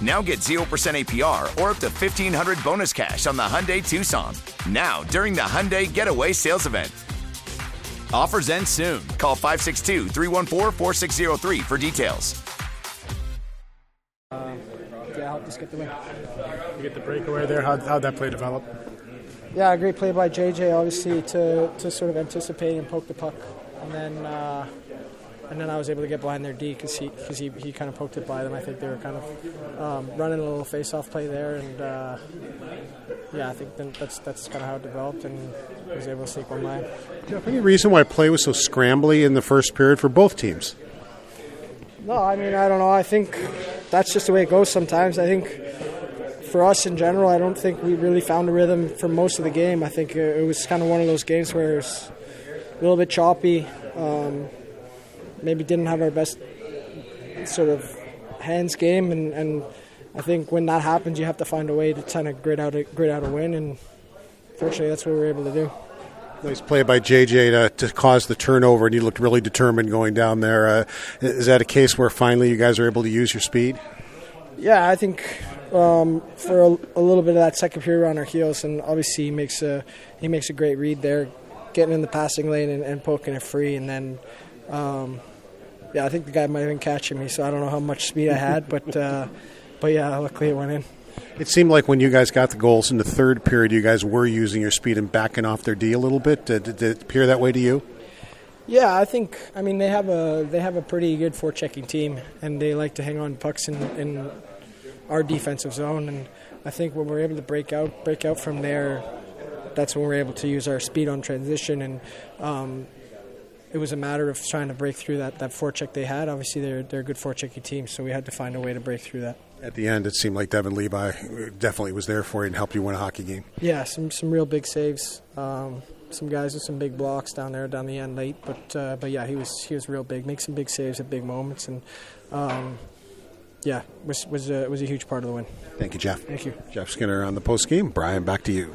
Now get 0% APR or up to 1500 bonus cash on the Hyundai Tucson. Now, during the Hyundai Getaway Sales Event. Offers end soon. Call 562 314 4603 for details. Yeah, I'll just get the win. You get the breakaway there. How'd, how'd that play develop? Yeah, a great play by JJ, obviously, to, to sort of anticipate and poke the puck. And then uh, and then I was able to get behind their D because he, cause he, he kind of poked it by them. I think they were kind of um, running a little face-off play there. And uh, yeah, I think then that's, that's kind of how it developed and I was able to sneak one. Jeff, any reason why play was so scrambly in the first period for both teams? No, I mean, I don't know. I think that's just the way it goes sometimes. I think for us in general, I don't think we really found a rhythm for most of the game. I think it was kind of one of those games where it's a little bit choppy. Um, maybe didn't have our best sort of hands game, and, and I think when that happens, you have to find a way to kind of grit out a, grit out a win, and fortunately, that's what we were able to do. Nice play by JJ to, to cause the turnover, and he looked really determined going down there. Uh, is that a case where finally you guys are able to use your speed? Yeah, I think um, for a, a, little bit of that second period on our heels, and obviously he makes a he makes a great read there, getting in the passing lane and, and poking it free, and then. Um, yeah, I think the guy might have been catching me, so I don't know how much speed I had, but uh, but yeah, luckily it went in. It seemed like when you guys got the goals in the third period, you guys were using your speed and backing off their D a little bit. Did, did it appear that way to you? Yeah, I think. I mean, they have a they have a pretty good forechecking team, and they like to hang on pucks in, in our defensive zone. And I think when we're able to break out break out from there, that's when we're able to use our speed on transition and um, it was a matter of trying to break through that, that forecheck they had. Obviously, they're, they're a good forechecking team, so we had to find a way to break through that. At the end, it seemed like Devon Levi definitely was there for you and helped you win a hockey game. Yeah, some, some real big saves. Um, some guys with some big blocks down there down the end late, but uh, but yeah, he was he was real big, make some big saves at big moments, and um, yeah, was was a, was a huge part of the win. Thank you, Jeff. Thank you, Jeff Skinner on the post game. Brian, back to you.